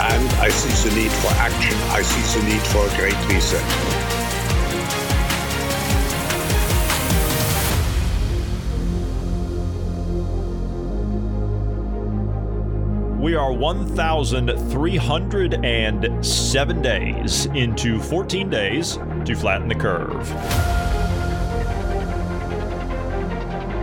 and I see the need for action. I see the need for a great reset. We are 1,307 days into 14 days to flatten the curve.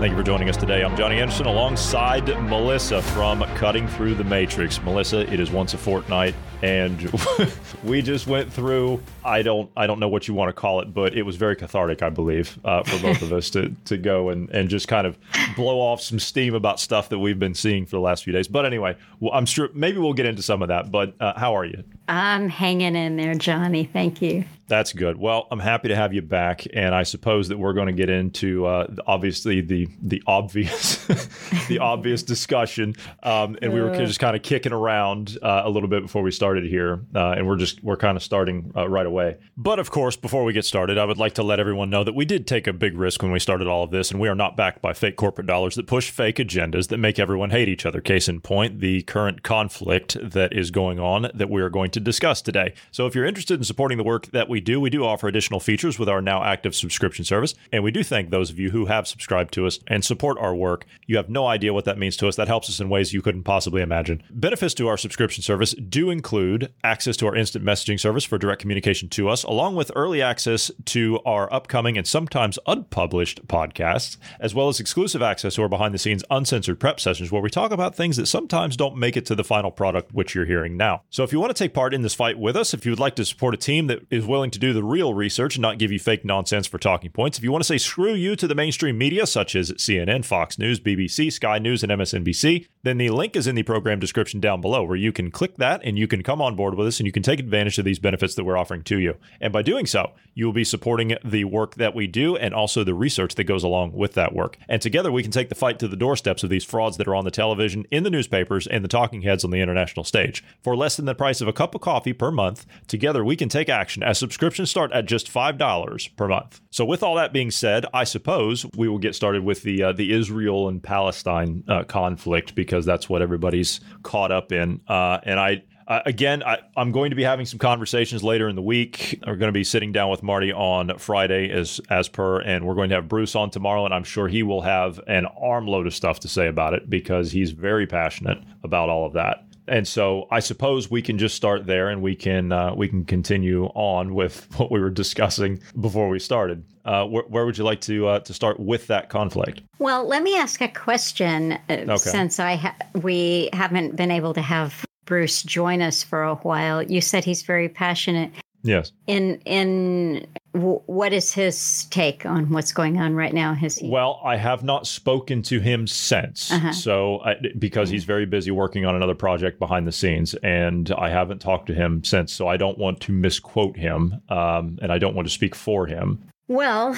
Thank you for joining us today. I'm Johnny Anderson alongside Melissa from Cutting Through the Matrix. Melissa, it is once a fortnight and we just went through I don't I don't know what you want to call it, but it was very cathartic, I believe, uh, for both of us to to go and and just kind of blow off some steam about stuff that we've been seeing for the last few days. But anyway, well, I'm sure maybe we'll get into some of that. But uh, how are you? I'm hanging in there, Johnny. Thank you. That's good. Well, I'm happy to have you back, and I suppose that we're going to get into uh, obviously the the obvious the obvious discussion, um, and we were just kind of kicking around uh, a little bit before we started here, uh, and we're just we're kind of starting uh, right away. But of course, before we get started, I would like to let everyone know that we did take a big risk when we started all of this, and we are not backed by fake corporate dollars that push fake agendas that make everyone hate each other. Case in point, the current conflict that is going on that we are going to discuss today. So, if you're interested in supporting the work that we do, we do offer additional features with our now active subscription service, and we do thank those of you who have subscribed to us and support our work. You have no idea what that means to us. That helps us in ways you couldn't possibly imagine. Benefits to our subscription service do include access to our instant messaging service for direct communication to us, along with early access to our upcoming and sometimes unpublished podcasts, as well as exclusive access to our behind the scenes uncensored prep sessions where we talk about things that sometimes don't make it to the final product, which you're hearing now. So if you want to take part in this fight with us, if you would like to support a team that is willing to do the real research and not give you fake nonsense for talking points, if you want to say screw you to the mainstream media such as CNN, Fox News, BBC, Sky News, and MSNBC, then the link is in the program description down below where you can click that and you can come on board with us and you can take advantage of these benefits that we're offering to you. And by doing so, you will be supporting the work that we do and also the research that goes along with that work. And together we can take the fight to the doorsteps of these frauds that are on the television, in the newspapers, and the talking heads on the international stage. For less than the price of a cup of coffee per month, together we can take action as subscriptions start at just $5 per month. So with all that being said, I suppose we will get started with the uh, the Israel and Palestine uh, conflict because that's what everybody's caught up in. Uh, and I uh, again, I, am going to be having some conversations later in the week. We're going to be sitting down with Marty on Friday, as as per, and we're going to have Bruce on tomorrow, and I'm sure he will have an armload of stuff to say about it because he's very passionate about all of that. And so I suppose we can just start there, and we can uh, we can continue on with what we were discussing before we started. Uh, wh- where would you like to uh, to start with that conflict? Well, let me ask a question. uh, Okay. Since I ha- we haven't been able to have Bruce join us for a while, you said he's very passionate. Yes. In in w- what is his take on what's going on right now? Has he? Well, I have not spoken to him since, Uh-huh. so I, because he's very busy working on another project behind the scenes, and I haven't talked to him since. So I don't want to misquote him, um, and I don't want to speak for him. Well,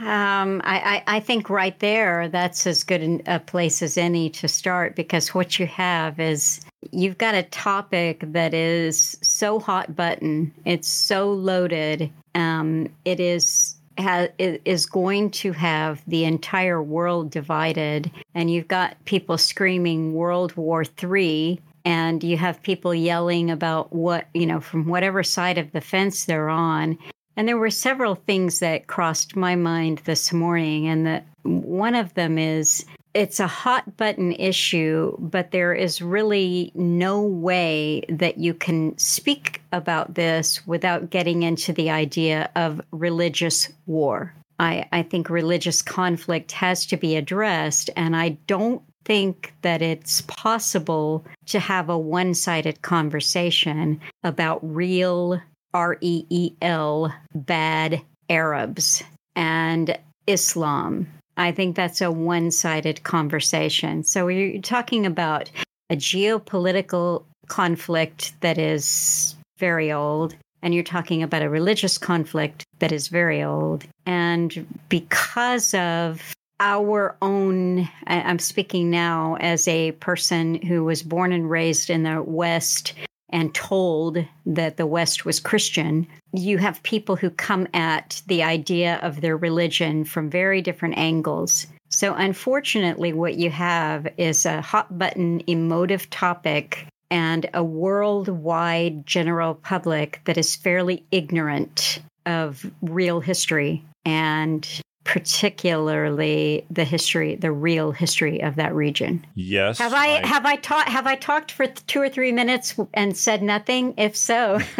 um, I, I, I think right there, that's as good a place as any to start because what you have is you've got a topic that is so hot button, it's so loaded, um, it is. Is going to have the entire world divided, and you've got people screaming World War Three, and you have people yelling about what you know from whatever side of the fence they're on, and there were several things that crossed my mind this morning, and that one of them is it's a hot button issue, but there is really no way that you can speak about this without getting into the idea of religious war. I, I think religious conflict has to be addressed, and I don't think that it's possible to have a one sided conversation about reel R E E L bad Arabs and Islam. I think that's a one sided conversation. So we're talking about a geopolitical conflict that is very old, and you're talking about a religious conflict that is very old. And because of our own, I'm speaking now as a person who was born and raised in the West and told that the West was Christian, you have people who come at the idea of their religion from very different angles. So, unfortunately, what you have is a hot button emotive topic and a worldwide general public that is fairly ignorant of real history and particularly the history, the real history of that region. Yes. Have I, I have I taught have I talked for two or three minutes and said nothing? If so,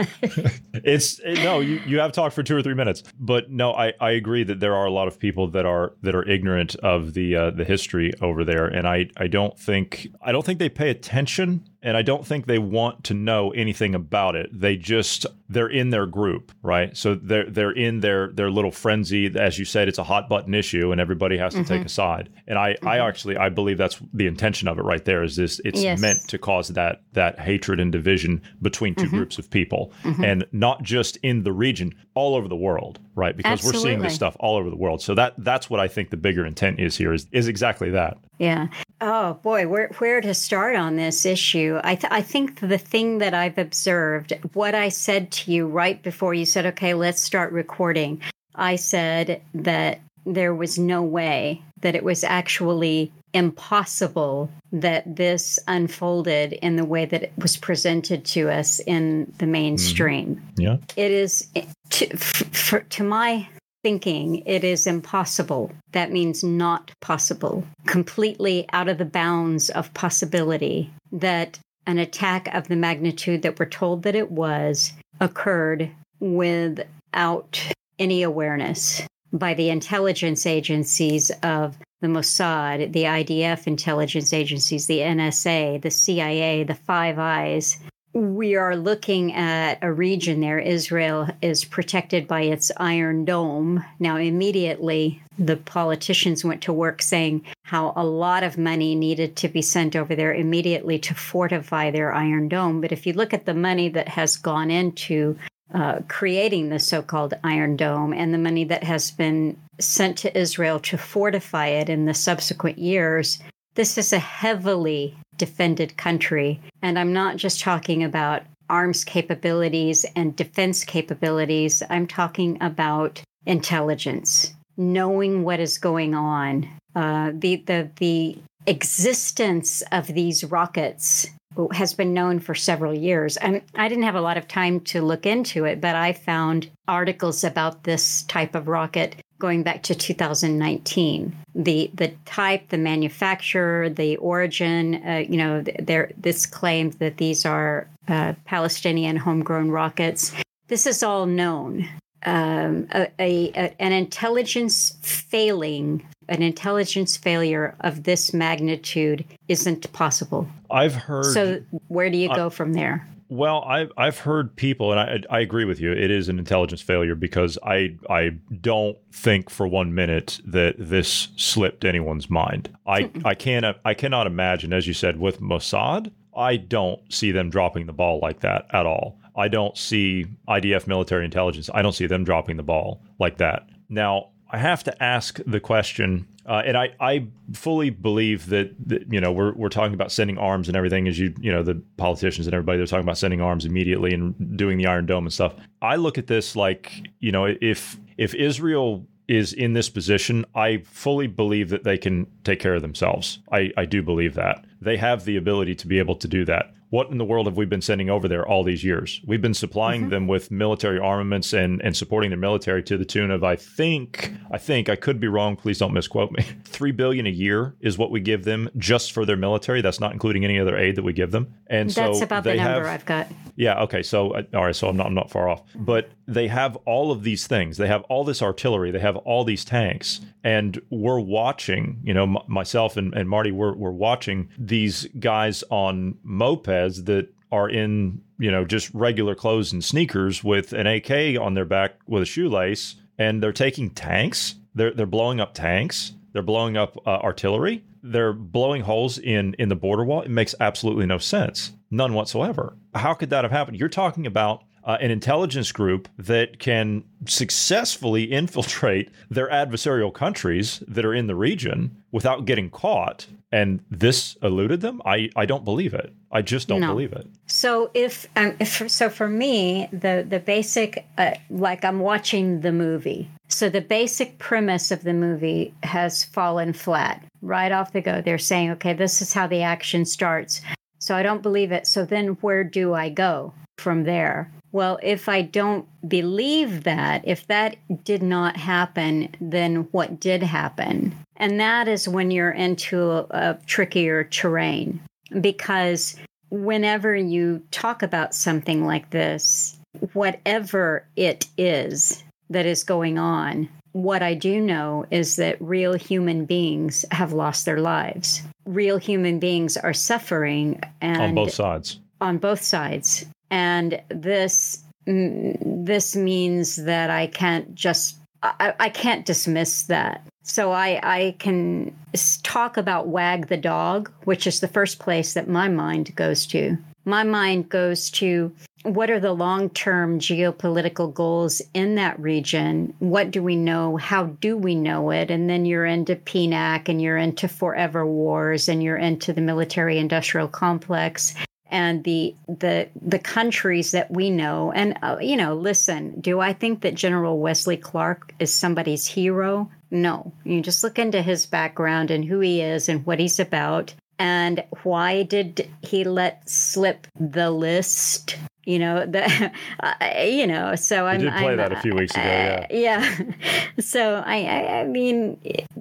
it's no. You, you have talked for two or three minutes, but no, I, I agree that there are a lot of people that are that are ignorant of the uh, the history over there, and I I don't think I don't think they pay attention and I don't think they want to know anything about it. They just they're in their group, right? So they're they're in their their little frenzy. As you said, it's a hot button issue, and everybody has to mm-hmm. take a side. And I mm-hmm. I actually I believe that's the intention of it right there. Is this it's yes. meant to cause that that hatred and division between 2 mm-hmm. groups of people, mm-hmm. and not just in the region, all over the world, right? Because Absolutely. we're seeing this stuff all over the world. So that that's what I think the bigger intent is here is is exactly that. Yeah. Oh boy, where where to start on this issue? I th- I think the thing that I've observed, what I said to you right before you said, "Okay, let's start recording." I said that there was no way that it was actually impossible that this unfolded in the way that it was presented to us in the mainstream. Mm-hmm. Yeah. It is to, for, to my thinking it is impossible. That means not possible, completely out of the bounds of possibility that an attack of the magnitude that we're told that it was occurred without any awareness by the intelligence agencies of the Mossad, the IDF intelligence agencies, the NSA, the CIA, the Five Eyes, we are looking at a region there. Israel is protected by its Iron Dome. Now, immediately, the politicians went to work saying how a lot of money needed to be sent over there immediately to fortify their Iron Dome. But if you look at the money that has gone into uh, creating the so called Iron Dome and the money that has been sent to Israel to fortify it in the subsequent years, this is a heavily defended country. And I'm not just talking about arms capabilities and defense capabilities, I'm talking about intelligence, knowing what is going on. Uh, the, the, the existence of these rockets has been known for several years. And I didn't have a lot of time to look into it, but I found articles about this type of rocket going back to 2019. The the type, the manufacturer, the origin, uh, you know, there this claims that these are uh, Palestinian homegrown rockets. This is all known. Um, a, a, a, an intelligence failing, an intelligence failure of this magnitude isn't possible. I've heard. So where do you go from there? Well, I've I've heard people, and I I agree with you. It is an intelligence failure because I I don't think for one minute that this slipped anyone's mind. I I can't I cannot imagine, as you said, with Mossad. I don't see them dropping the ball like that at all. I don't see IDF military intelligence. I don't see them dropping the ball like that. Now, I have to ask the question uh, and I, I fully believe that, that, you know we're, we're talking about sending arms and everything as you you know the politicians and everybody they're talking about sending arms immediately and doing the Iron Dome and stuff. I look at this like you know if if Israel is in this position, I fully believe that they can take care of themselves. I, I do believe that they have the ability to be able to do that. What in the world have we been sending over there all these years? We've been supplying mm-hmm. them with military armaments and and supporting their military to the tune of I think I think I could be wrong. Please don't misquote me. Three billion a year is what we give them just for their military. That's not including any other aid that we give them. And that's so about the number have, I've got. Yeah. Okay. So uh, all right. So I'm not I'm not far off. But they have all of these things. They have all this artillery. They have all these tanks, and we're watching. You know, m- myself and, and Marty, we're we're watching these guys on mopeds that are in you know just regular clothes and sneakers with an AK on their back with a shoelace, and they're taking tanks. They're they're blowing up tanks. They're blowing up uh, artillery. They're blowing holes in in the border wall. It makes absolutely no sense, none whatsoever. How could that have happened? You're talking about uh, an intelligence group that can successfully infiltrate their adversarial countries that are in the region without getting caught. And this eluded them? I, I don't believe it. I just don't no. believe it. So if, um, if so, for me, the the basic uh, like I'm watching the movie. So the basic premise of the movie has fallen flat right off the go. They're saying, okay, this is how the action starts. So I don't believe it. So then where do I go from there? Well, if I don't believe that, if that did not happen, then what did happen? And that is when you're into a, a trickier terrain because whenever you talk about something like this, whatever it is that is going on, what I do know is that real human beings have lost their lives. Real human beings are suffering and on both sides. On both sides and this this means that I can't just I, I can't dismiss that. So I I can talk about wag the dog, which is the first place that my mind goes to. My mind goes to what are the long term geopolitical goals in that region? What do we know? How do we know it? And then you're into PNAC and you're into forever wars and you're into the military industrial complex and the the the countries that we know. And uh, you know listen do i think that general wesley clark is somebody's hero? No. You just look into his background and who he is and what he's about. And why did he let slip the list you know the uh, you know so i did play I'm, that a few weeks ago uh, yeah. Yeah so I, I i mean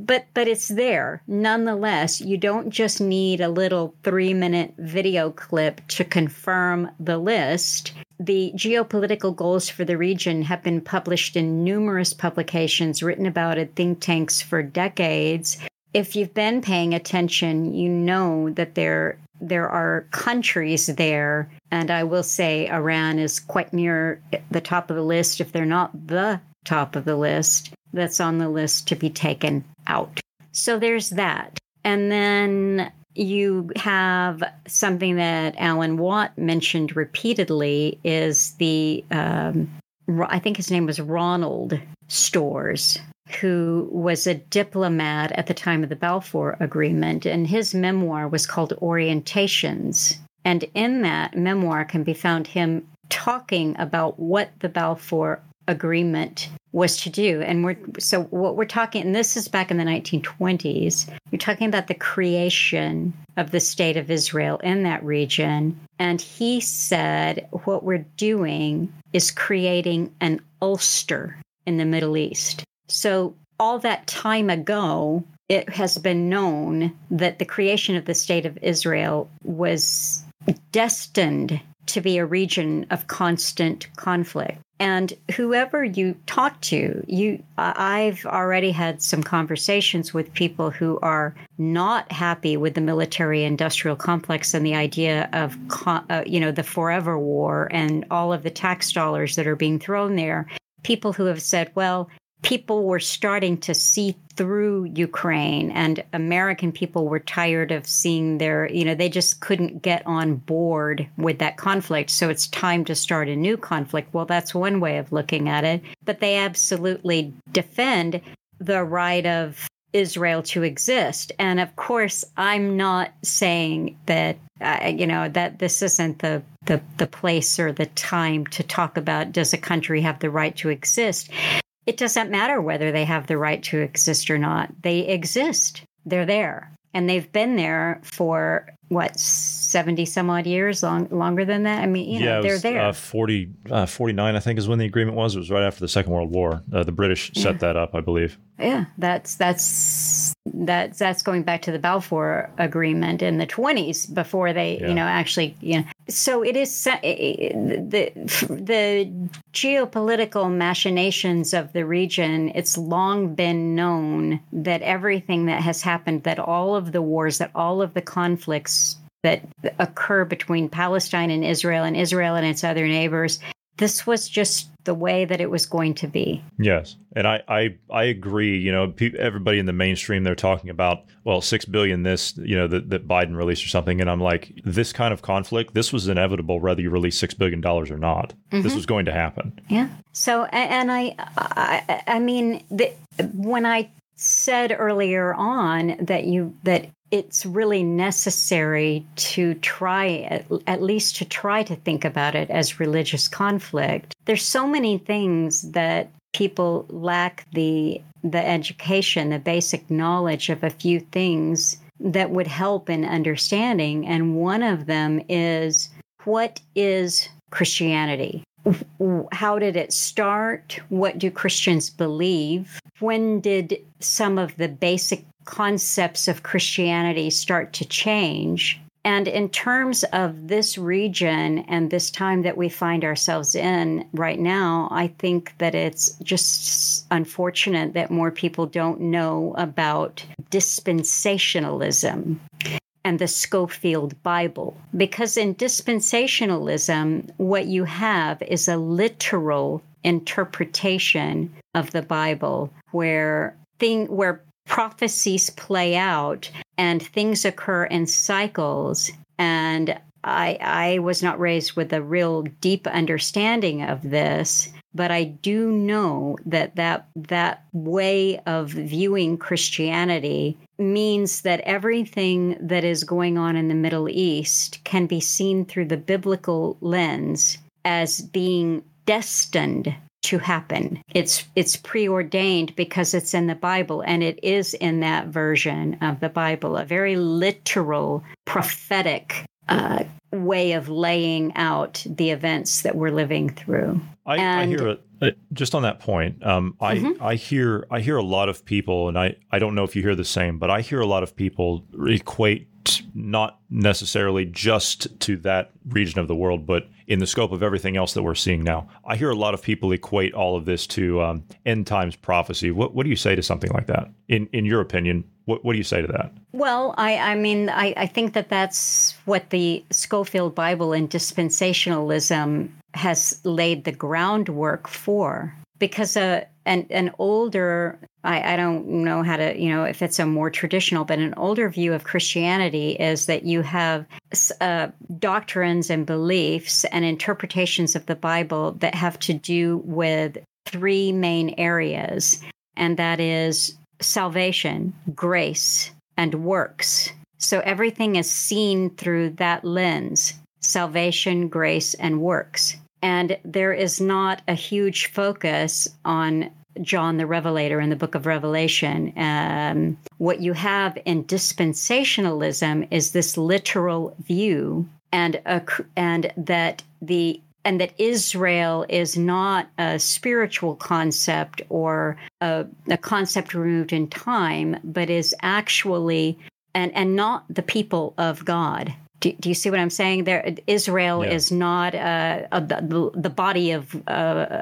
but but it's there. Nonetheless you don't just need a little 3 minute video clip to confirm the list. The geopolitical goals for the region have been published in numerous publications written about at think tanks for decades. If you've been paying attention, you know that there there are countries there, and I will say Iran is quite near the top of the list, if they're not the top of the list, that's on the list to be taken out. So there's that. And then you have something that Alan Watt mentioned repeatedly is the um, I think his name was Ronald Storrs, who was a diplomat at the time of the Balfour Agreement, and his memoir was called Orientations. And in that memoir can be found him talking about what the Balfour Agreement was to do. And we're so what we're talking, and this is back in the 1920s, you're talking about the creation of the state of Israel in that region. And he said, what we're doing is creating an Ulster in the Middle East. So, all that time ago, it has been known that the creation of the state of Israel was destined to be a region of constant conflict. And whoever you talk to, you I've already had some conversations with people who are not happy with the military industrial complex and the idea of uh, you know the forever war and all of the tax dollars that are being thrown there. People who have said, well, people were starting to see through Ukraine, and American people were tired of seeing their, you know, they just couldn't get on board with that conflict. So it's time to start a new conflict. Well, that's one way of looking at it. But they absolutely defend the right of Israel to exist. And of course, I'm not saying that, uh, you know, that this isn't the, the, the place or the time to talk about does a country have the right to exist it doesn't matter whether they have the right to exist or not. They exist. They're there. And they've been there for what 70 some odd years, long, longer than that. I mean, you know, yeah, they're was, there. Uh, 40, uh, 49, I think, is when the agreement was. It was right after the Second World War. Uh, the British set Yeah. that up, I believe. yeah, that's that's that's that's going back to the Balfour Agreement in the 20s before they, Yeah. you know, actually, you know. So it is the the geopolitical machinations of the region. It's long been known that everything that has happened, that all of the wars, that all of the conflicts that occur between Palestine and Israel and Israel and its other neighbors, this was just the way that it was going to be. Yes, and I I, I agree. You know, pe- everybody in the mainstream they're talking about well, six billion this you know that, that Biden released or something, and I'm like, this kind of conflict, this was inevitable whether you release six billion dollars or not. This mm-hmm. was going to happen. Yeah. So, and I, I, I mean, the, when I said earlier on that you that it's really necessary to try at, least to try to think about it as religious conflict. There's so many things that people lack the the education, the basic knowledge of a few things that would help in understanding, and one of them is what is Christianity? how did it start? What do Christians believe? When did some of the basic concepts of Christianity start to change? And in terms of this region and this time that we find ourselves in right now, I think that it's just unfortunate that more people don't know about dispensationalism and the Scofield Bible. Because in dispensationalism, what you have is a literal interpretation of the Bible where thing where prophecies play out and things occur in cycles. And I, I was not raised with a real deep understanding of this, but I do know that that, that way of viewing Christianity means that everything that is going on in the Middle East can be seen through the biblical lens as being destined to happen. It's it's preordained because it's in the Bible and it is in that version of the Bible, a very literal prophetic uh, way of laying out the events that we're living through. I, I hear it. uh, Just on that point, um, I I hear I hear a lot of people, and I I don't know if you hear the same, but I hear a lot of people equate not necessarily just to that region of the world, but in the scope of everything else that we're seeing now. I hear a lot of people equate all of this to um, end times prophecy. What what do you say to something like that? In in your opinion, what what do you say to that? Well, I, I mean, I, I think that that's what the Scofield Bible and dispensationalism has laid the groundwork for. Because a an, an older, I, I don't know how to, you know, if it's a more traditional, but an older view of Christianity is that you have uh, doctrines and beliefs and interpretations of the Bible that have to do with three main areas, and that is salvation, grace, and works. So everything is seen through that lens salvation, grace, and works. And there is not a huge focus on John the Revelator in the book of Revelation. Um, what you have in dispensationalism is this literal view, and a, and that the and that Israel is not a spiritual concept or a, a concept removed in time, but is actually and and not the people of God. Do, do you see what I'm saying? There, Israel Yeah. is not uh, a, the, the body of uh,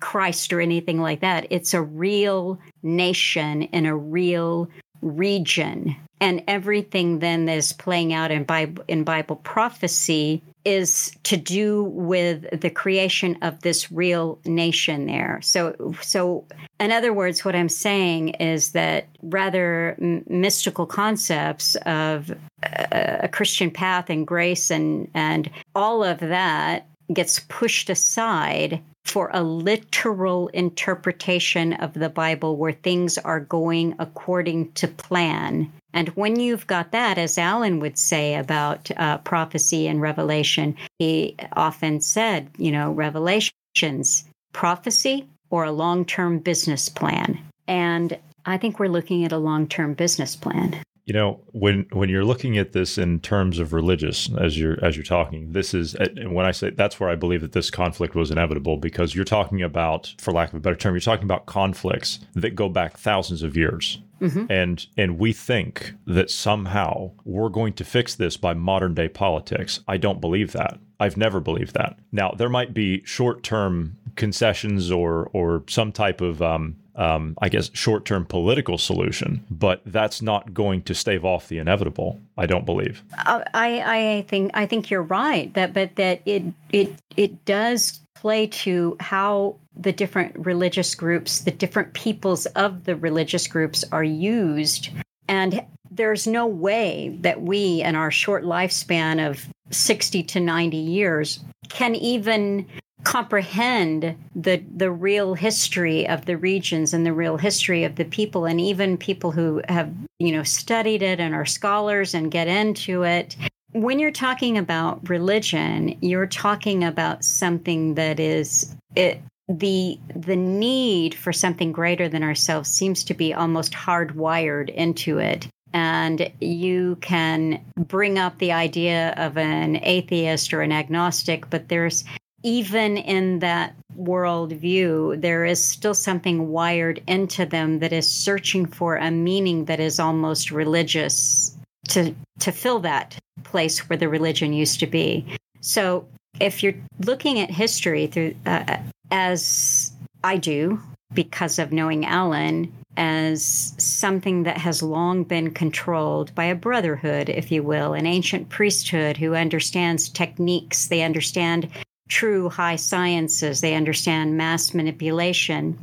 Christ or anything like that. It's a real nation in a real region, and everything then that is playing out in Bible in Bible prophecy is to do with the creation of this real nation there. So, so in other words, what I'm saying is that rather m- mystical concepts of a, a Christian path and grace and and all of that gets pushed aside for a literal interpretation of the Bible where things are going according to plan. And when you've got that, as Alan would say about uh, prophecy and revelation, he often said, you know, revelations, prophecy, or a long term business plan. And I think we're looking at a long term business plan. You know, when when you're looking at this in terms of religious, as you're as you're talking, this is and when I say that's where I believe that this conflict was inevitable because you're talking about, for lack of a better term, you're talking about conflicts that go back thousands of years. Mm-hmm. And and we think that somehow we're going to fix this by modern day politics. I don't believe that. I've never believed that. Now there might be short term concessions or or some type of um, um, I guess, short term political solution, but that's not going to stave off the inevitable. I don't believe. I, I think I think you're right that, but that it it it does play to how the different religious groups, the different peoples of the religious groups are used, and there's no way that we, in our short lifespan of 60 to 90 years, can even comprehend the the real history of the regions and the real history of the people and even people who have you know studied it and are scholars and get into it. When you're talking about religion you're talking about something that is it the the need for something greater than ourselves seems to be almost hardwired into it. And you can bring up the idea of an atheist or an agnostic but there's even in that worldview, there is still something wired into them that is searching for a meaning that is almost religious to to fill that place where the religion used to be. So, if you're looking at history through uh, as I do because of knowing Alan as something that has long been controlled by a brotherhood, if you will, an ancient priesthood who understands techniques, they understand true high sciences, they understand mass manipulation,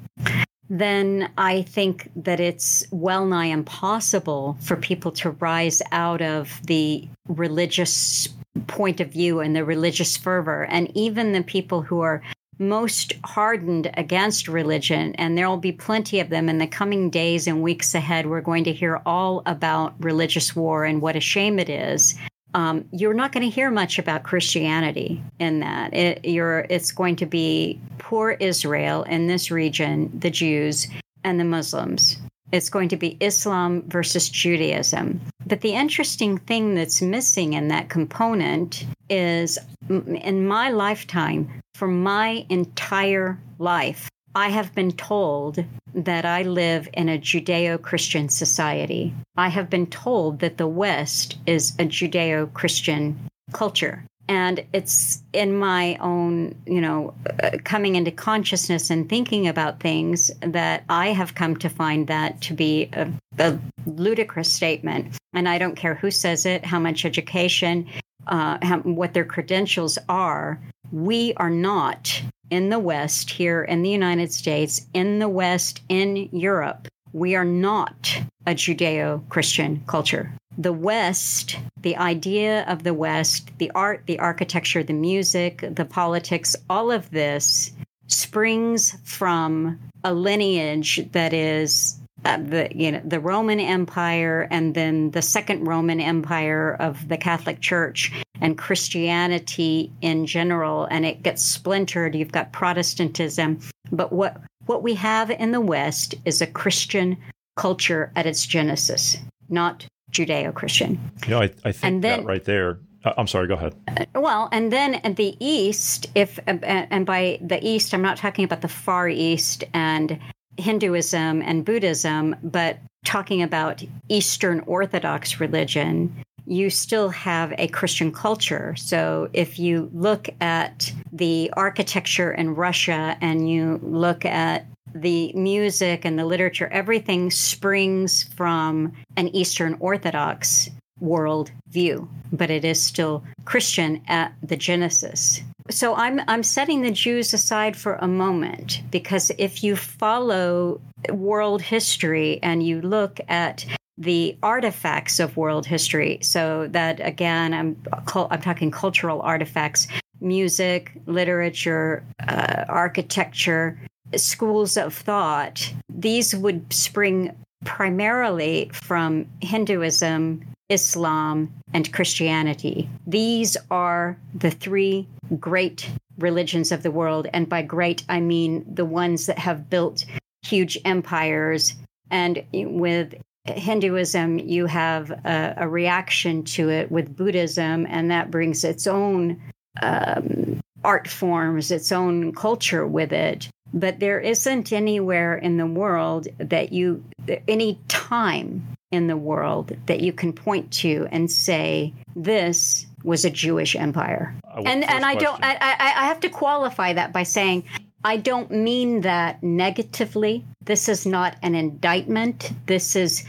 then I think that it's well nigh impossible for people to rise out of the religious point of view and the religious fervor. And even the people who are most hardened against religion, and there will be plenty of them in the coming days and weeks ahead. We're going to hear all about religious war and what a shame it is um, you're not going to hear much about Christianity in that. It, it's going to be poor Israel in this region, the Jews, and the Muslims. It's going to be Islam versus Judaism. But the interesting thing that's missing in that component is in my lifetime, for my entire life, I have been told that I live in a Judeo Christian society. I have been told that the West is a Judeo Christian culture. And it's in my own, you know, uh, coming into consciousness and thinking about things that I have come to find that to be a, a ludicrous statement. And I don't care who says it, how much education, uh, how, what their credentials are. We are not in the West, here in the United States, in the West, in Europe, we are not a Judeo Christian culture. The West, the idea of the West, the art, the architecture, the music, the politics, all of this springs from a lineage that is uh, the you know the Roman Empire and then the Second Roman Empire of the Catholic Church and Christianity in general, and it gets splintered. You've got Protestantism, but what what we have in the West is a Christian culture at its genesis, not Judeo-Christian. Know, I, I think and then, right there uh, I'm sorry, go ahead. Uh, well, and then at the east, if uh, and by the east, I'm not talking about the far east and Hinduism and Buddhism, but talking about Eastern Orthodox religion, you still have a Christian culture. So if you look at the architecture in Russia and you look at the music and the literature, everything springs from an Eastern Orthodox world view, but it is still Christian at the genesis. So I'm I'm setting the Jews aside for a moment because if you follow world history and you look at the artifacts of world history, so that again I'm I'm talking cultural artifacts, music, literature, uh, architecture, schools of thought. These would spring primarily from Hinduism, Islam, and Christianity. These are the three great religions of the world. And by great, I mean the ones that have built huge empires and with Hinduism, you have a, a, reaction to it with Buddhism, and that brings its own um, art forms, its own culture with it. But there isn't anywhere in the world that you, any time in the world that you can point to and say, this was a Jewish empire. Uh, and and I don't, I, I have to qualify that by saying, I don't mean that negatively. This is not an indictment. This is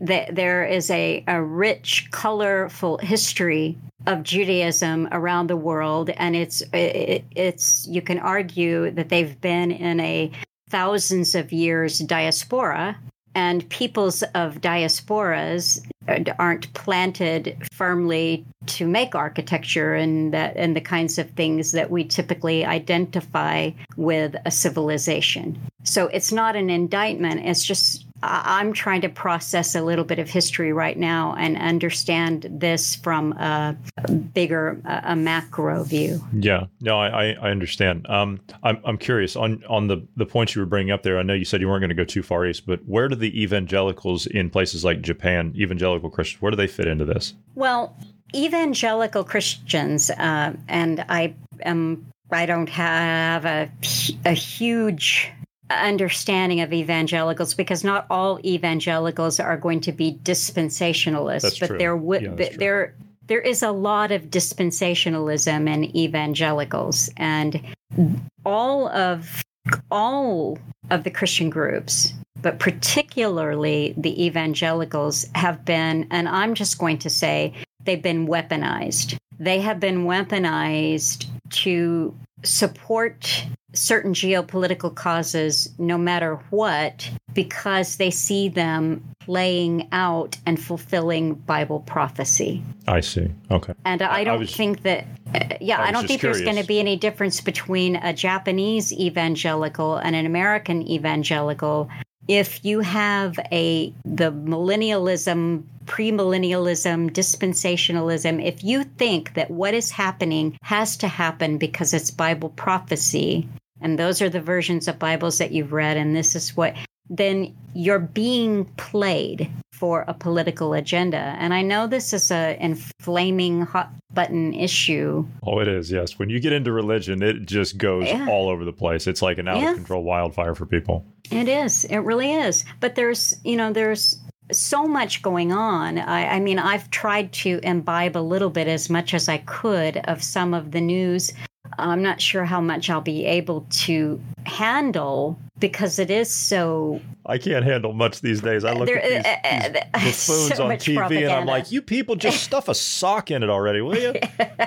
there is a, a rich, colorful history of Judaism around the world, and it's it, it's you can argue that they've been in a thousands of years diaspora, and peoples of diasporas aren't planted firmly to make architecture and that and the kinds of things that we typically identify with a civilization. So it's not an indictment. It's just I'm trying to process a little bit of history right now and understand this from a bigger, a macro view. Yeah, no, I, I understand. Um, I'm, I'm curious on on the the points you were bringing up there. I know you said you weren't going to go too far east, but where do the evangelicals in places like Japan, evangelical Christians, where do they fit into this? Well, evangelical Christians, uh, and I am I don't have a a huge understanding of evangelicals because not all evangelicals are going to be dispensationalists, that's but true. there would yeah, there there is a lot of dispensationalism in evangelicals, and all of all of the Christian groups, but particularly the evangelicals, have been, and I'm just going to say they've been weaponized. They have been weaponized to support certain geopolitical causes no matter what because they see them playing out and fulfilling Bible prophecy. I see. Okay. And I don't I was, think that, uh, yeah, I, I don't think curious. there's going to be any difference between a Japanese evangelical and an American evangelical if you have a the millennialism premillennialism dispensationalism if you think that what is happening has to happen because it's bible prophecy and those are the versions of bibles that you've read and this is what then you're being played for a political agenda. And I know this is a inflaming hot button issue. Oh, it is. Yes. When you get into religion, it just goes yeah. all over the place. It's like an out of control wildfire for people. It is. It really is. But there's, you know, there's so much going on. I, I, mean, I've tried to imbibe a little bit as much as I could of some of the news. I'm not sure how much I'll be able to handle because it is so. I can't handle much these days. I look there, at these, uh, these buffoons so on TV propaganda. and I'm like, you people just stuff a sock in it already, will you?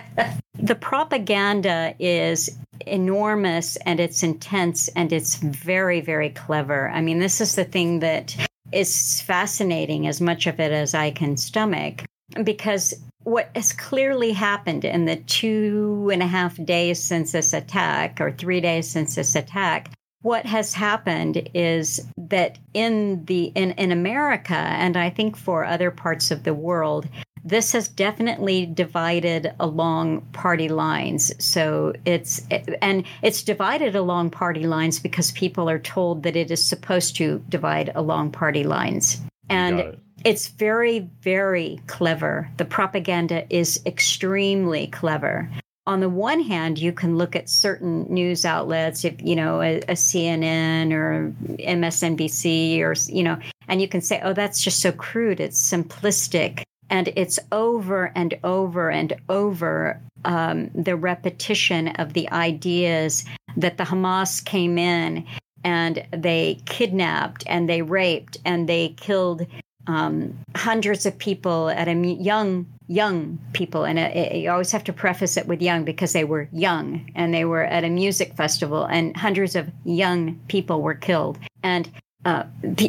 the propaganda is enormous and it's intense and it's very, very clever. I mean, this is the thing that is fascinating as much of it as I can stomach because what has clearly happened in the two and a half days since this attack or three days since this attack what has happened is that in the in, in America and I think for other parts of the world, this has definitely divided along party lines. So it's and it's divided along party lines because people are told that it is supposed to divide along party lines. And it. it's very, very clever. The propaganda is extremely clever on the one hand, you can look at certain news outlets, if you know a, a, CNN or MSNBC, or you know, and you can say, "Oh, that's just so crude. It's simplistic." And it's over and over and over um, the repetition of the ideas that the Hamas came in and they kidnapped and they raped and they killed um, hundreds of people at a young young people. And it, you always have to preface it with young because they were young and they were at a music festival and hundreds of young people were killed. And uh,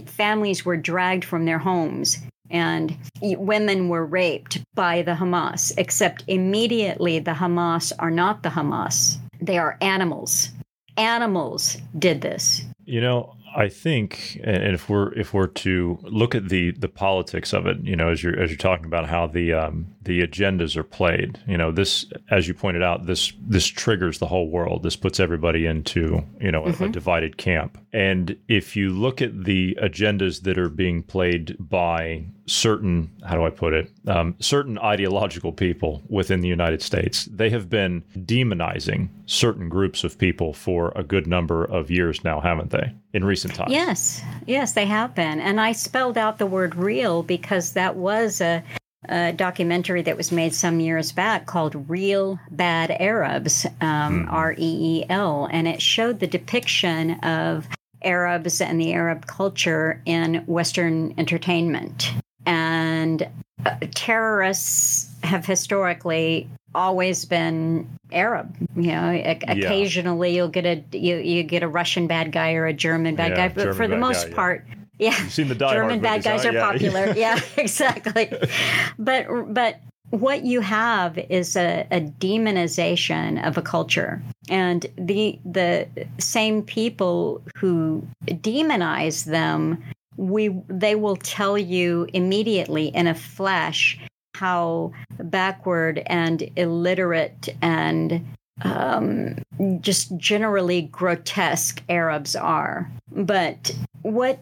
families were dragged from their homes and women were raped by the Hamas except immediately the Hamas are not the Hamas they are animals animals did this you know I think, and if we're if we're to look at the the politics of it, you know, as you're as you're talking about how the um, the agendas are played, you know, this as you pointed out, this this triggers the whole world. This puts everybody into you know mm-hmm. a, a, divided camp, And if you look at the agendas that are being played by certain, how do I put it, um, certain ideological people within the United States, they have been demonizing certain groups of people for a good number of years now, haven't they, in recent times? Yes, yes, they have been. And I spelled out the word real because that was a a documentary that was made some years back called Reel Bad Arabs, um, mm. R E E L, and it showed the depiction of Arabs and the Arab culture in Western entertainment. And uh, terrorists have historically always been Arab. You know, yeah. occasionally you'll get a you, you get a Russian bad guy or a German bad yeah, guy, but German for the most guy, part. Yeah. Yeah, You've seen the German bad guys huh? are popular. yeah, exactly. But but what you have is a, a, demonization of a culture and the the same people who demonize them we they will tell you immediately in a flash how backward and illiterate and um, just generally grotesque Arabs are. But what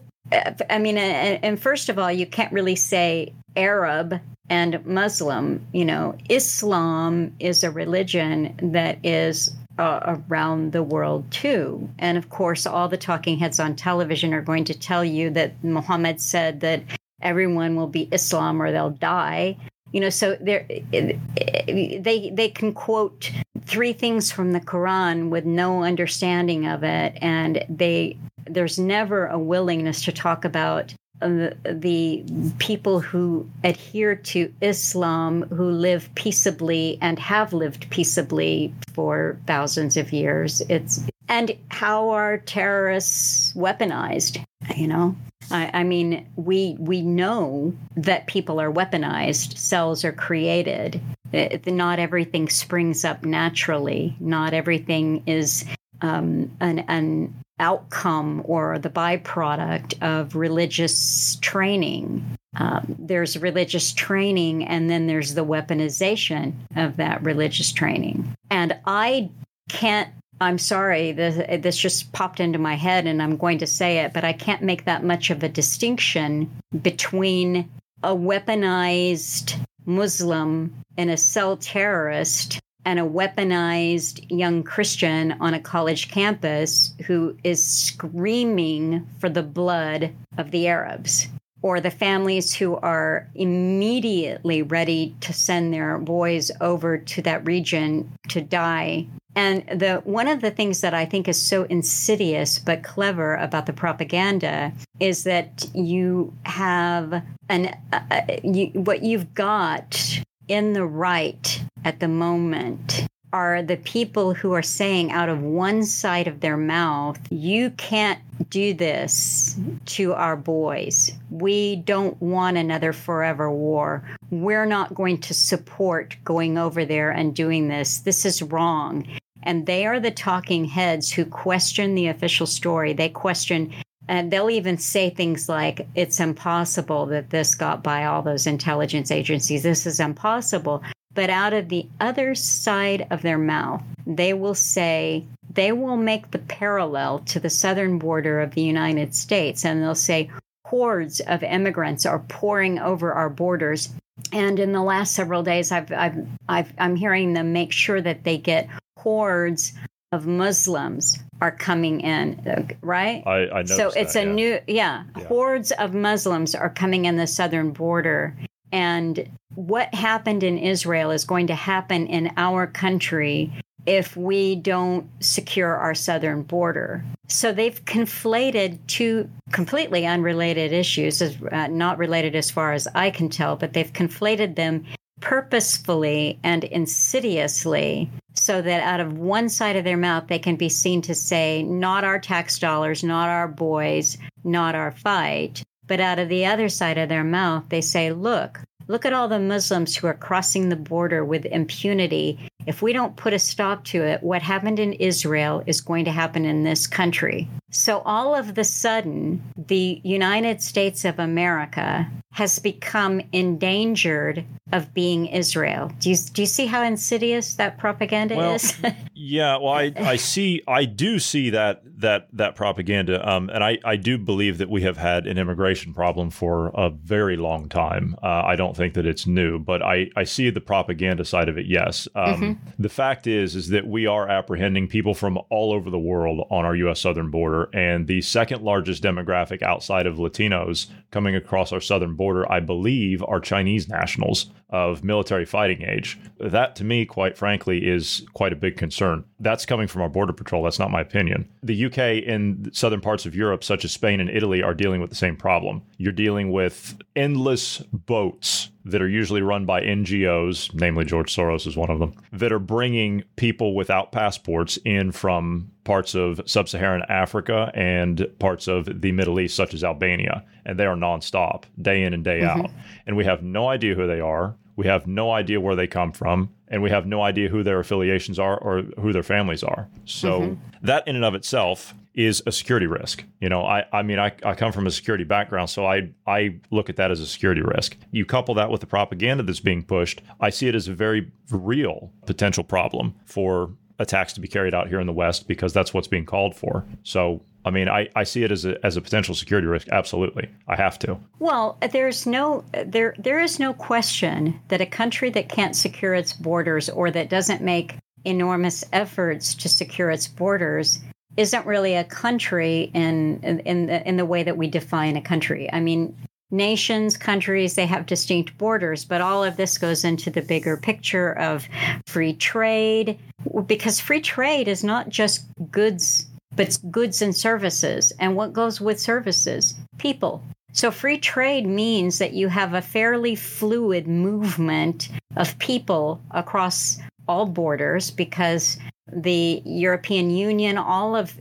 I mean, and, and first of all, you can't really say Arab and Muslim. You know, Islam is a religion that is uh, around the world too. And of course, all the talking heads on television are going to tell you that Muhammad said that everyone will be Islam or they'll die. You know, so they they they can quote three things from the Quran with no understanding of it, and they there's never a willingness to talk about the, the people who adhere to Islam, who live peaceably and have lived peaceably for thousands of years. It's and how are terrorists weaponized? You know, I, I mean, we we know that people are weaponized. Cells are created. It, not everything springs up naturally. Not everything is um, an, an outcome or the byproduct of religious training. Um, there's religious training, and then there's the weaponization of that religious training. And I can't, I'm sorry, this, this just popped into my head, and I'm going to say it, but I can't make that much of a distinction between a weaponized Muslim and a cell terrorist and a weaponized young Christian on a college campus who is screaming for the blood of the Arabs, or the families who are immediately ready to send their boys over to that region to die. And the one of the things that I think is so insidious but clever about the propaganda is that you have an uh, you, what you've got in the right at the moment are the people who are saying out of one side of their mouth, you can't do this to our boys. We don't want another forever war. We're not going to support going over there and doing this. This is wrong. And they are the talking heads who question the official story. They question and they'll even say things like, it's impossible that this got by all those intelligence agencies. This is impossible. But out of the other side of their mouth, they will say, they will make the parallel to the southern border of the United States. And they'll say, hordes of immigrants are pouring over our borders. And in the last several days, I've, I've, I've, I'm hearing them make sure that they get hordes of Muslims are coming in, right? I, I So it's that, a yeah. new, yeah, yeah, hordes of Muslims are coming in the southern border. And what happened in Israel is going to happen in our country if we don't secure our southern border. So they've conflated two completely unrelated issues, uh, not related as far as I can tell, but they've conflated them purposefully and insidiously so that out of one side of their mouth they can be seen to say, not our tax dollars, not our boys, not our fight. But out of the other side of their mouth, they say, look, look at all the Muslims who are crossing the border with impunity. If we don't put a stop to it, what happened in Israel is going to happen in this country. So all of the sudden, the United States of America has become endangered of being Israel. Do you do you see how insidious that propaganda Well, is? Yeah, well, I, I see, I do see that that that propaganda, um, and I, I do believe that we have had an immigration problem for a very long time. Uh, I don't think that it's new, but I, I see the propaganda side of it. Yes, um, the fact is is that we are apprehending people from all over the world on our U.S. southern border, and the second largest demographic outside of Latinos coming across our southern border, I believe, are Chinese nationals of military fighting age. That, to me, quite frankly, is quite a big concern. That's coming from our border patrol. That's not my opinion. The UK and southern parts of Europe, such as Spain and Italy, are dealing with the same problem. You're dealing with endless boats that are usually run by NGOs, namely George Soros is one of them, that are bringing people without passports in from parts of sub Saharan Africa and parts of the Middle East, such as Albania. And they are nonstop, day in and day mm-hmm. out. And we have no idea who they are. We have no idea where they come from, and we have no idea who their affiliations are or who their families are. So mm-hmm. that in and of itself is a security risk. You know, I, I mean, I, I come from a security background, so I, I look at that as a security risk. You couple that with the propaganda that's being pushed, I see it as a very real potential problem for attacks to be carried out here in the West because that's what's being called for. So, I mean, I, I see it as a, as a potential security risk. Absolutely. I have to. Well, there's no there there is no question that a country that can't secure its borders or that doesn't make enormous efforts to secure its borders isn't really a country in in in the, in the way that we define a country. I mean, nations, countries, they have distinct borders, but all of this goes into the bigger picture of free trade because free trade is not just goods but it's goods and services. And what goes with services? People. So free trade means that you have a fairly fluid movement of people across all borders because the European Union, all of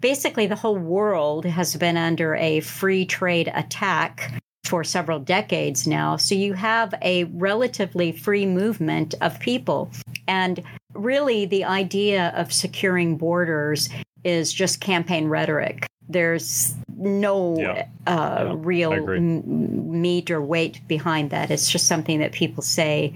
basically the whole world has been under a free trade attack for several decades now. So you have a relatively free movement of people. And really, the idea of securing borders is just campaign rhetoric. There's no Yeah. uh, Yeah, real m- meat or weight behind that. It's just something that people say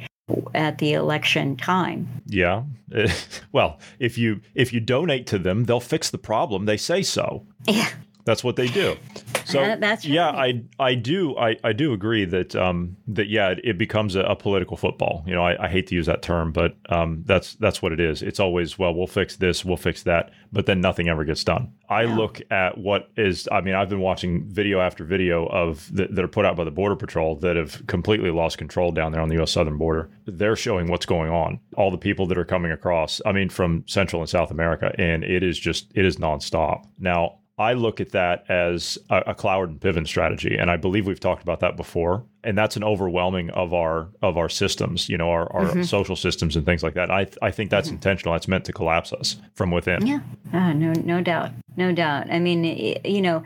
at the election time. Yeah. well, if you if you donate to them, they'll fix the problem. They say so. Yeah. That's what they do. So Uh, that's yeah. I I do I, I do agree that um that yeah it, it becomes a, a political football. You know I, I hate to use that term, but um that's that's what it is. It's always well we'll fix this, we'll fix that, but then nothing ever gets done. I look at what is I mean I've been watching video after video of that, that are put out by the border patrol that have completely lost control down there on the U.S. southern border. They're showing what's going on, all the people that are coming across. I mean from Central and South America, and it is just it is nonstop now. I look at that as a, a Cloward and Piven strategy, and I believe we've talked about that before. And that's an overwhelming of our of our systems, you know, our, our social systems and things like that. I I think that's intentional. That's meant to collapse us from within. Yeah, uh, no, no doubt, no doubt. I mean, you know,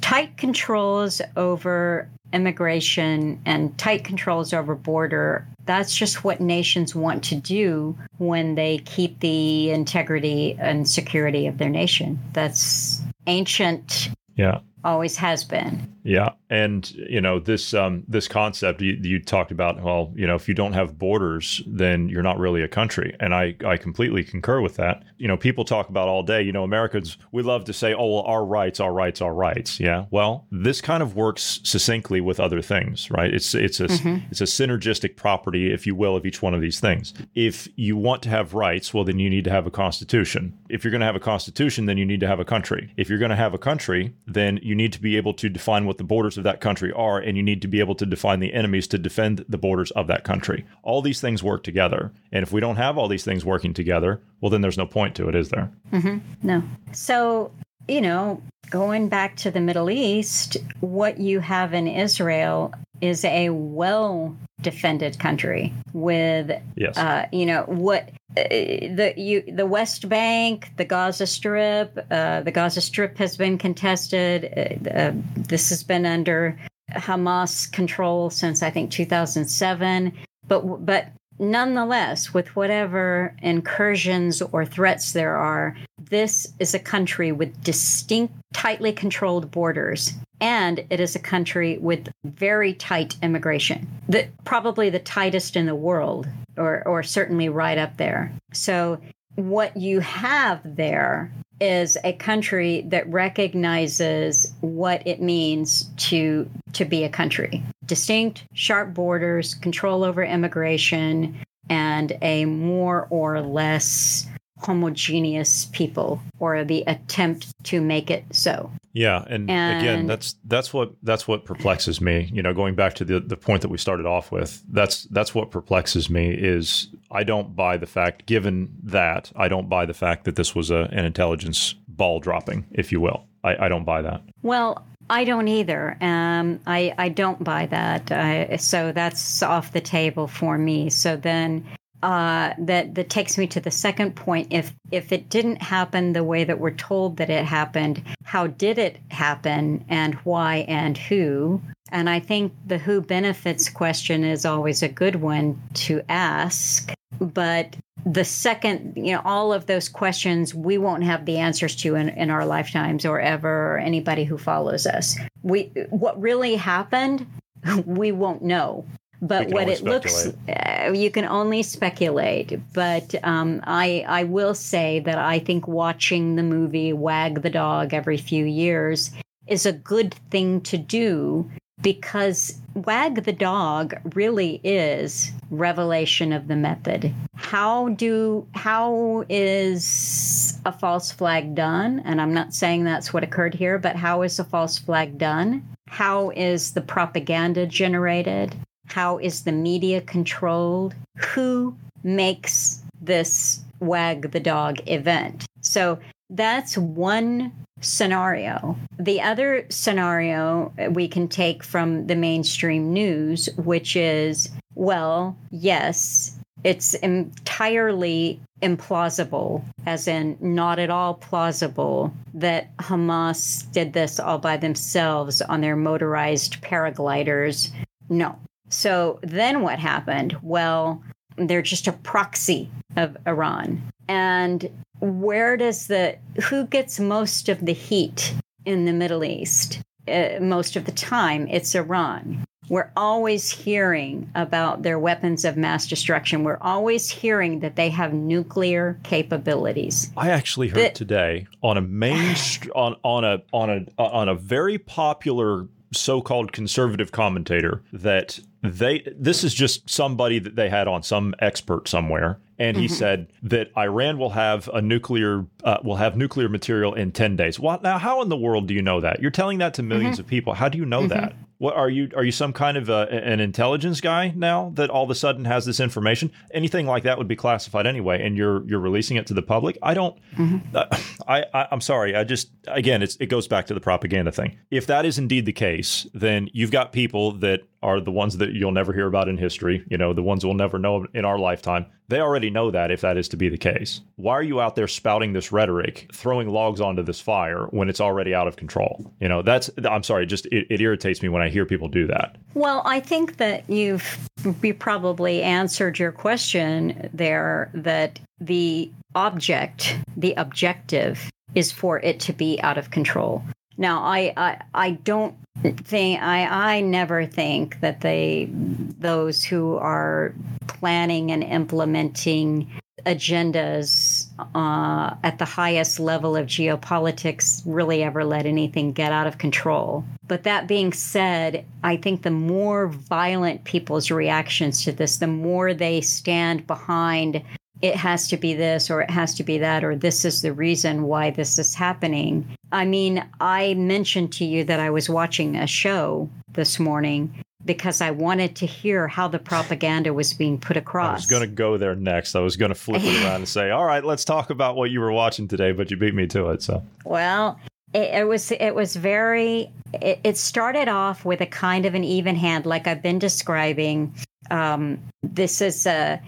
tight controls over immigration and tight controls over border. That's just what nations want to do when they keep the integrity and security of their nation. That's ancient, Yeah. Always has been. Yeah, and you know this um, this concept you, you talked about. Well, you know, if you don't have borders, then you're not really a country, and I I completely concur with that. You know, people talk about all day. You know, Americans we love to say, "Oh, well, our rights, our rights, our rights." Yeah, well, this kind of works succinctly with other things, right? It's it's a it's a synergistic property, if you will, of each one of these things. If you want to have rights, well, then you need to have a constitution. If you're going to have a constitution, then you need to have a country. If you're going to have a country, then you need to be able to define what the borders of that country are, and you need to be able to define the enemies to defend the borders of that country. All these things work together. And if we don't have all these things working together, well, then there's no point to it, is there? Mm-hmm. No. So, you know, going back to the Middle East, what you have in Israel is a well defended country with Yes. uh, you know what uh, the you the West Bank, the Gaza Strip, uh, the Gaza Strip has been contested. Uh, uh, this has been under Hamas control since I think 2007. But but nonetheless, with whatever incursions or threats there are, this is a country with distinct, tightly controlled borders. And it is a country with very tight immigration, the, probably the tightest in the world, or, or certainly right up there. So, what you have there is a country that recognizes what it means to to be a country. Distinct sharp borders control over immigration and a more or less homogeneous people or the attempt to make it so. Yeah and, and, again that's that's what that's what perplexes me. You know going back to the the point that we started off with that's that's what perplexes me is i don't buy the fact given that i don't buy the fact that this was a, an intelligence ball dropping if you will i, I don't buy that well I don't either. Um, I I don't buy that. Uh, so that's off the table for me. So then uh, that that takes me to the second point. If if it didn't happen the way that we're told that it happened, how did it happen, and why, and who? And I think the who benefits question is always a good one to ask. But the second, you know, all of those questions we won't have the answers to in, in our lifetimes or ever, or anybody who follows us. We what really happened, we won't know but what it speculate. looks uh, you can only speculate but um, I, I will say that i think watching the movie wag the dog every few years is a good thing to do because wag the dog really is revelation of the method how do how is a false flag done and i'm not saying that's what occurred here but how is a false flag done how is the propaganda generated how is the media controlled? Who makes this wag the dog event? So that's one scenario. The other scenario we can take from the mainstream news, which is well, yes, it's entirely implausible, as in not at all plausible, that Hamas did this all by themselves on their motorized paragliders. No, so then what happened? Well, they're just a proxy of Iran. And where does the, who gets most of the heat in the Middle East? Uh, most of the time, it's Iran. We're always hearing about their weapons of mass destruction. We're always hearing that they have nuclear capabilities. I actually heard today on a main on on a on a on a very popular so-called conservative commentator that they this is just somebody that they had on some expert somewhere and he mm-hmm. said that Iran will have a nuclear uh, will have nuclear material in 10 days. Well, now how in the world do you know that? You're telling that to 1000000s mm-hmm. of people. How do you know mm-hmm. that? What are you? Are you some kind of a, an intelligence guy now that all of a sudden has this information? Anything like that would be classified anyway, and you're you're releasing it to the public. I don't. Mm-hmm. Uh, I, I am sorry. I just again, it's it goes back to the propaganda thing. If that is indeed the case, then you've got people that are the ones that you'll never hear about in history. You know, the ones we'll never know in our lifetime. They already know that if that is to be the case. Why are you out there spouting this rhetoric, throwing logs onto this fire when it's already out of control? You know, that's, I'm sorry, just it, it irritates me when I hear people do that. Well, I think that you've you probably answered your question there that the object, the objective, is for it to be out of control. Now, I, I, I don't think I, I never think that they those who are planning and implementing agendas uh, at the highest level of geopolitics really ever let anything get out of control. But that being said, I think the more violent people's reactions to this, the more they stand behind it has to be this or it has to be that or this is the reason why this is happening. I mean, I mentioned to you that I was watching a show this morning because I wanted to hear how the propaganda was being put across. I was going to go there next. I was going to flip it around and say, "All right, let's talk about what you were watching today," but you beat me to it. So, well, it, it was it was very. It, it, started off with a kind of an even hand, like I've been describing. Um, this is a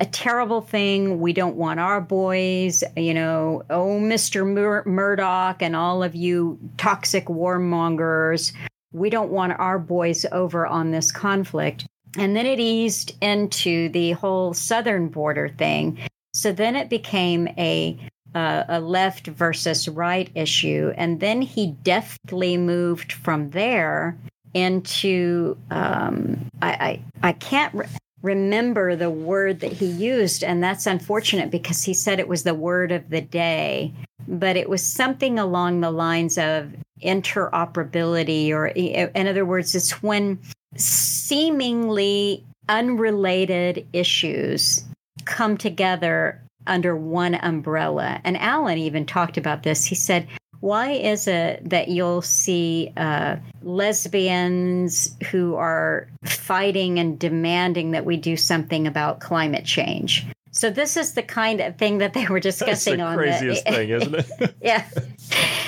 a terrible thing. We don't want our boys, you know, oh, Mr. Mur- Murdoch and all of you toxic warmongers. We don't want our boys over on this conflict. And then it eased into the whole southern border thing. So then it became a uh, a left versus right issue, and then he deftly moved from there into um, I, I I can't re- remember the word that he used, and that's unfortunate because he said it was the word of the day, but it was something along the lines of interoperability, or in other words, it's when seemingly unrelated issues come together under one umbrella. And Alan even talked about this. He said, why is it that you'll see uh, lesbians who are fighting and demanding that we do something about climate change? So this is the kind of thing that they were discussing That's the on craziest the thing, isn't it? yeah.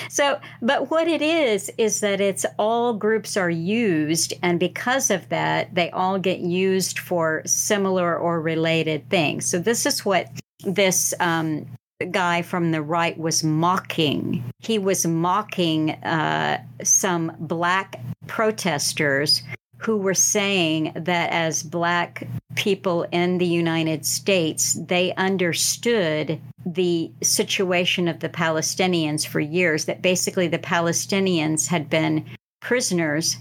So, but what it is is that it's all groups are used, and because of that, they all get used for similar or related things. So this is what this um, guy from the right was mocking. He was mocking uh, some black protesters who were saying that as black people in the United States, they understood the situation of the Palestinians for years, that basically the Palestinians had been prisoners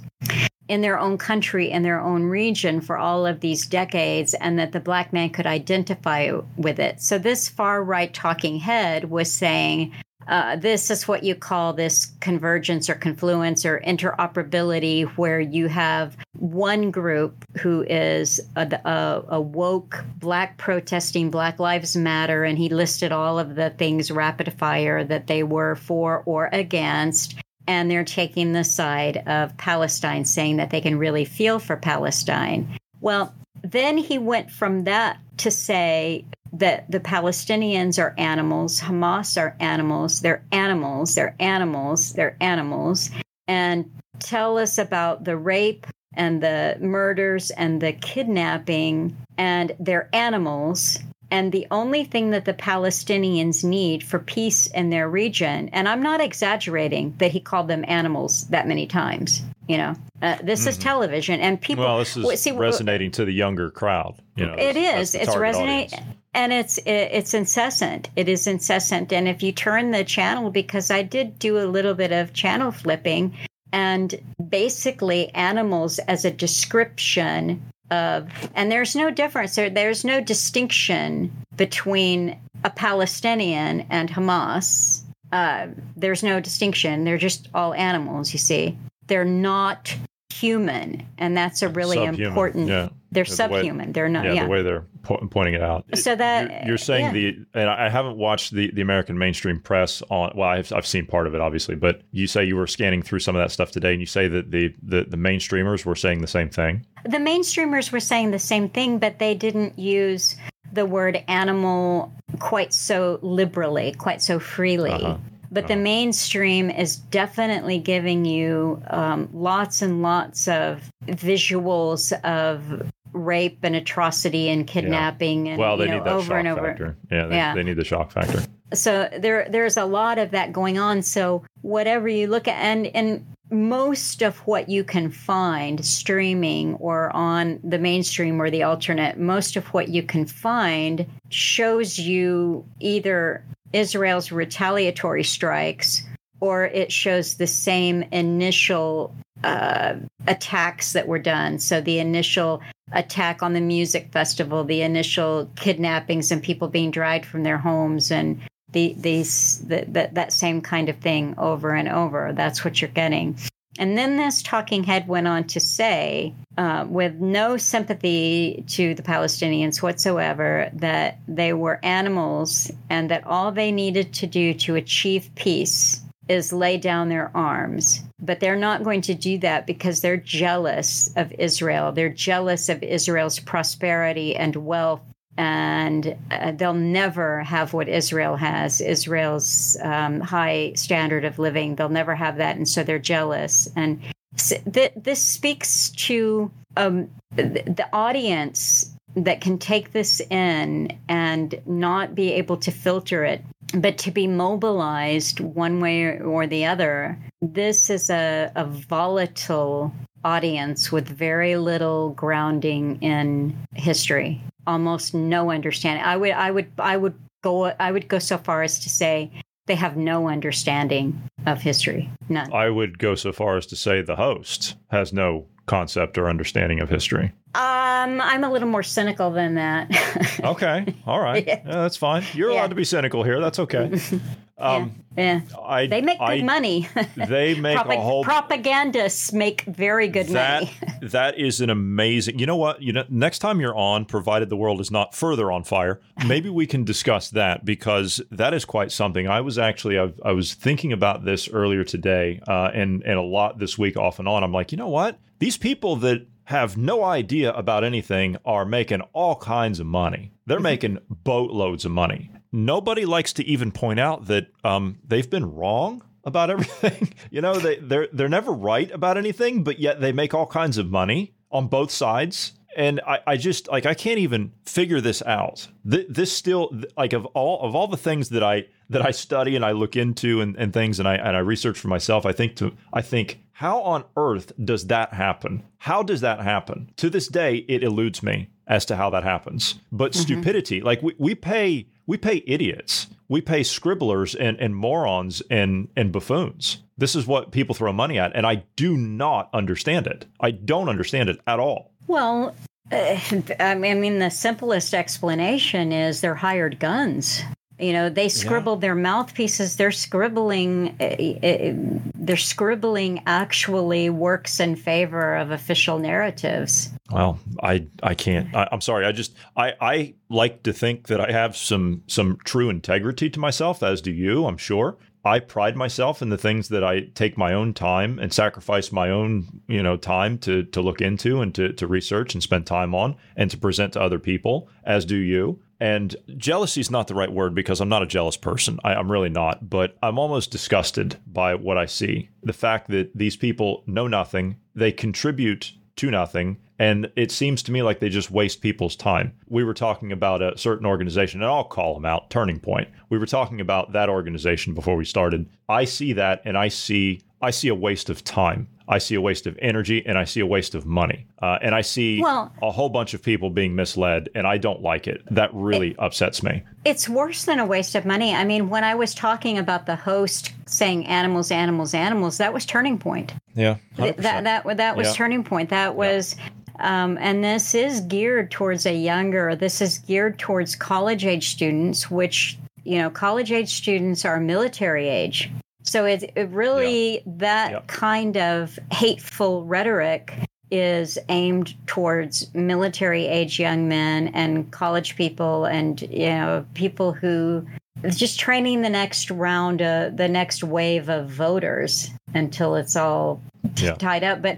in their own country in their own region for all of these decades and that the black man could identify with it so this far right talking head was saying uh, this is what you call this convergence or confluence or interoperability, where you have one group who is a, a, a, woke black protesting Black Lives Matter, and he listed all of the things rapid fire that they were for or against. And they're taking the side of Palestine, saying that they can really feel for Palestine. Well, then he went from that to say that the Palestinians are animals, Hamas are animals, they're animals, they're animals, they're animals, and tell us about the rape and the murders and the kidnapping, and they're animals. And the only thing that the Palestinians need for peace in their region, and I'm not exaggerating that he called them animals that many times, you know, uh, this mm-hmm. is television, and people. Well, this is see, resonating to the younger crowd. You know, it is. It's resonating, and it's it, it's incessant. It is incessant, and if you turn the channel, because I did do a little bit of channel flipping, and basically animals as a description of, and there's no difference. There, there's no distinction between a Palestinian and Hamas. Uh, there's no distinction. They're just all animals. You see they're not human, and that's a really subhuman. important. Yeah. They're the subhuman. Way, they're not. Yeah, yeah, the way they're po- pointing it out. So that you're, you're saying yeah. the, and I haven't watched the the American mainstream press on. Well, I've I've seen part of it, obviously, but you say you were scanning through some of that stuff today, and you say that the the, the mainstreamers were saying the same thing. The mainstreamers were saying the same thing, but they didn't use the word animal quite so liberally, quite so freely. Uh-huh. But the mainstream is definitely giving you um, lots and lots of visuals of rape and atrocity and kidnapping yeah. and well, they know, need that over shock and over. Factor. Yeah, they, yeah, they need the shock factor. So there, there's a lot of that going on. So whatever you look at, and and most of what you can find streaming or on the mainstream or the alternate, most of what you can find shows you either Israel's retaliatory strikes, or it shows the same initial uh, attacks that were done. So the initial attack on the music festival, the initial kidnappings and people being dragged from their homes, and the, these the, the, that same kind of thing over and over. That's what you're getting. And then this talking head went on to say, uh, with no sympathy to the Palestinians whatsoever, that they were animals and that all they needed to do to achieve peace is lay down their arms. But they're not going to do that because they're jealous of Israel. They're jealous of Israel's prosperity and wealth and uh, they'll never have what Israel has Israel's um, high standard of living. They'll never have that. And so they're jealous. And th- this speaks to um, th- the audience that can take this in and not be able to filter it but to be mobilized one way or the other, this is a, a volatile audience with very little grounding in history, almost no understanding. I would, I would, I would go, I would go so far as to say they have no understanding of history. None. I would go so far as to say the host has no concept or understanding of history. Um, I'm a little more cynical than that. okay, all right, yeah. Yeah, that's fine. You're Yeah. allowed to be cynical here. That's okay. Um, yeah, I they make good I- money. They make Propag- a whole propagandists make very good that money. that is an amazing. You know what? You know, next time you're on, provided the world is not further on fire, maybe we can discuss that because that is quite something. I was actually I, I was thinking about this earlier today, uh, and and a lot this week off and on. I'm like, you know what? These people that have no idea about anything are making all kinds of money. They're making boatloads of money. Nobody likes to even point out that um, they've been wrong about everything. you know, they they're they're never right about anything, but yet they make all kinds of money on both sides. And I, I just like I can't even figure this out. Th- this still like of all of all the things that I that I study and I look into and, and things and I and I research for myself. I think to I think how on earth does that happen? How does that happen? To this day, it eludes me as to how that happens. But stupidity, like we, we pay we pay idiots. We pay scribblers and, and morons and, and buffoons. This is what people throw money at, and I do not understand it. I don't understand it at all. Well, I mean, the simplest explanation is they're hired guns. You know, they scribble their mouthpieces. They're scribbling. Uh, uh, they're scribbling actually works in favor of official narratives. Well, I I can't. I, I'm sorry. I just I I like to think that I have some some true integrity to myself, as do you. I'm sure. I pride myself in the things that I take my own time and sacrifice my own, you know, time to to look into and to to research and spend time on and to present to other people, as do you. And jealousy is not the right word because I'm not a jealous person. I, I'm really not. But I'm almost disgusted by what I see. The fact that these people know nothing, they contribute to nothing. And it seems to me like they just waste people's time. We were talking about a certain organization, and I'll call them out Turning Point. We were talking about that organization before we started. I see that, and I see I see a waste of time. I see a waste of energy, and I see a waste of money. Uh, and I see Well- a whole bunch of people being misled, and I don't like it. That really upsets me. It's worse than a waste of money. I mean, when I was talking about the host saying animals, animals, animals, that was Turning Point. Yeah, Th- that that that was Yeah. turning point that was um, and this is geared towards a younger this is geared towards college age students which you know college age students are military age so it, it really that Yeah. kind of hateful rhetoric is aimed towards military age young men and college people and you know people who just training the next round uh, the next wave of voters until it's all t- Yeah. tied up but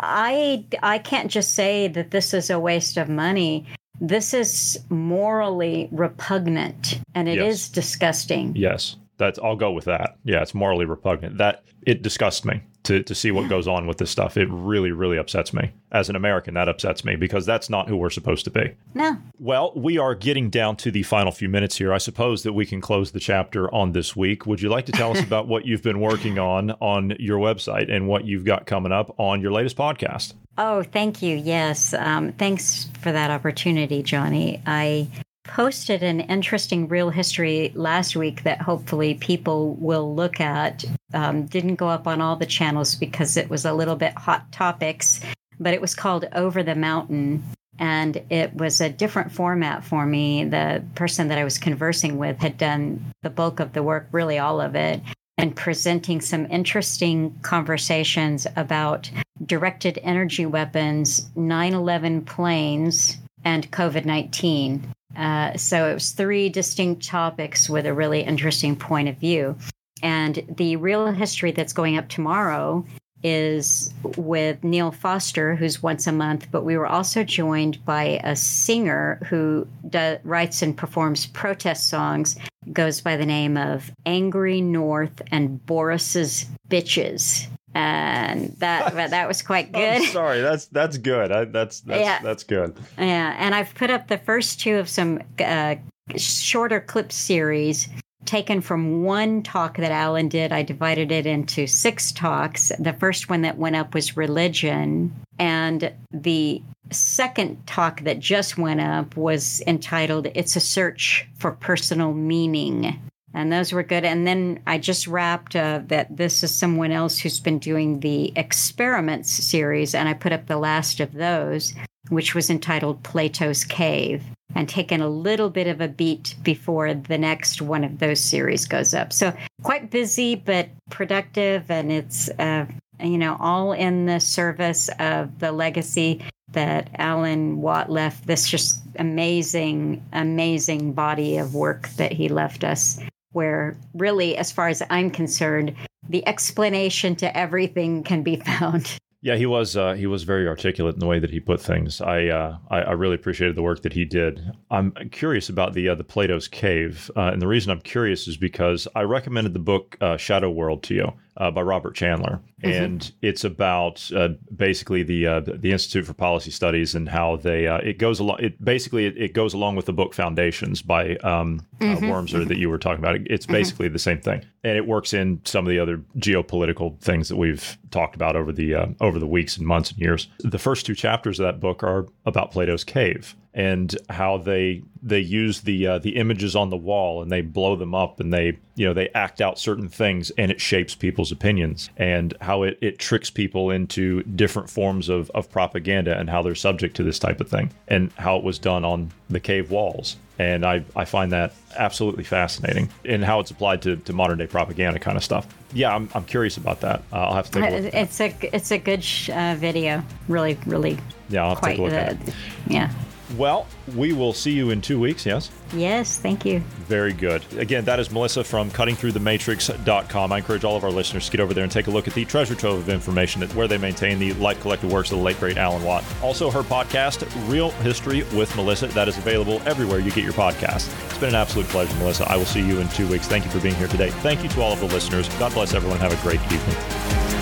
i i can't just say that this is a waste of money this is morally repugnant and it is Yes. disgusting Yes, that's. I'll go with that. Yeah, it's morally repugnant. That it disgusts me to to see what goes on with this stuff. It really, really upsets me. As an American, that upsets me because that's not who we're supposed to be. no Well, we are getting down to the final few minutes here. I suppose that we can close the chapter on this week. Would you like to tell us about what you've been working on on your website and what you've got coming up on your latest podcast? Oh, thank you. Yes. Um, thanks for that opportunity, Johnny. I posted an interesting real history last week that hopefully people will look at. Um, didn't go up on all the channels because it was a little bit hot topics, but it was called Over the Mountain. And it was a different format for me. The person that I was conversing with had done the bulk of the work, really all of it and presenting some interesting conversations about directed energy weapons, 9 11 planes, and COVID 19. Uh, so it was three distinct topics with a really interesting point of view. And the real history that's going up tomorrow is with Neil Foster, who's once a month, but we were also joined by a singer who do, writes and performs protest songs, goes by the name of Angry North and Boris's Bitches. And that that was quite good. I'm sorry, that's that's good. I, that's that's Yeah. that's good. Yeah, and I've put up the first two of some uh, shorter clip series taken from one talk that Alan did. I divided it into six talks. The first one that went up was religion, and the second talk that just went up was entitled It's a Search for Personal Meaning. And those were good. And then I just wrapped uh, that this is someone else who's been doing the experiments series, and I put up the last of those, which was entitled Plato's Cave, and taken a little bit of a beat before the next one of those series goes up. So quite busy, but productive, and it's, uh, you know, all in the service of the legacy that Alan Watt left. This just amazing, amazing body of work that he left us where really, as far as I'm concerned, the explanation to everything can be found. Yeah, he was uh, he was very articulate in the way that he put things. I, uh, I, I really appreciated the work that he did. I'm curious about the uh, the Plato's Cave, uh, and the reason I'm curious is because I recommended the book uh, Shadow World to you uh, by Robert Chandler, mm-hmm. and it's about uh, basically the uh, the Institute for Policy Studies and how they uh, it goes along. It basically it, it, goes along with the book Foundations by um, uh, mm-hmm. Wormser that you were talking about. It's mm-hmm. basically mm-hmm. the same thing, and it works in some of the other geopolitical things that we've talked about over the uh, over the weeks and months and years. The first two chapters of that book are about Plato's cave and how they they use the uh, the images on the wall and they blow them up and they you know they act out certain things and it shapes people's opinions and how it, it tricks people into different forms of, of propaganda and how they're subject to this type of thing and how it was done on the cave walls and I, I find that absolutely fascinating and how it's applied to, to modern day propaganda kind of stuff. Yeah, I'm, I'm curious about that. Uh, I'll have to take a look. It's a it's a good sh- uh, video. Really, really. Yeah, I'll have to take a look at it. Yeah. Well, we will see you in two weeks, yes? Yes, thank you. Very good. Again, that is Melissa from cuttingthroughthematrix.com. I encourage all of our listeners to get over there and take a look at the treasure trove of information that where they maintain the life collected works of the late great Alan Watt. Also, her podcast, Real History with Melissa, that is available everywhere you get your podcast. It's been an absolute pleasure, Melissa. I will see you in two weeks. Thank you for being here today. Thank you to all of the listeners. God bless everyone. Have a great evening.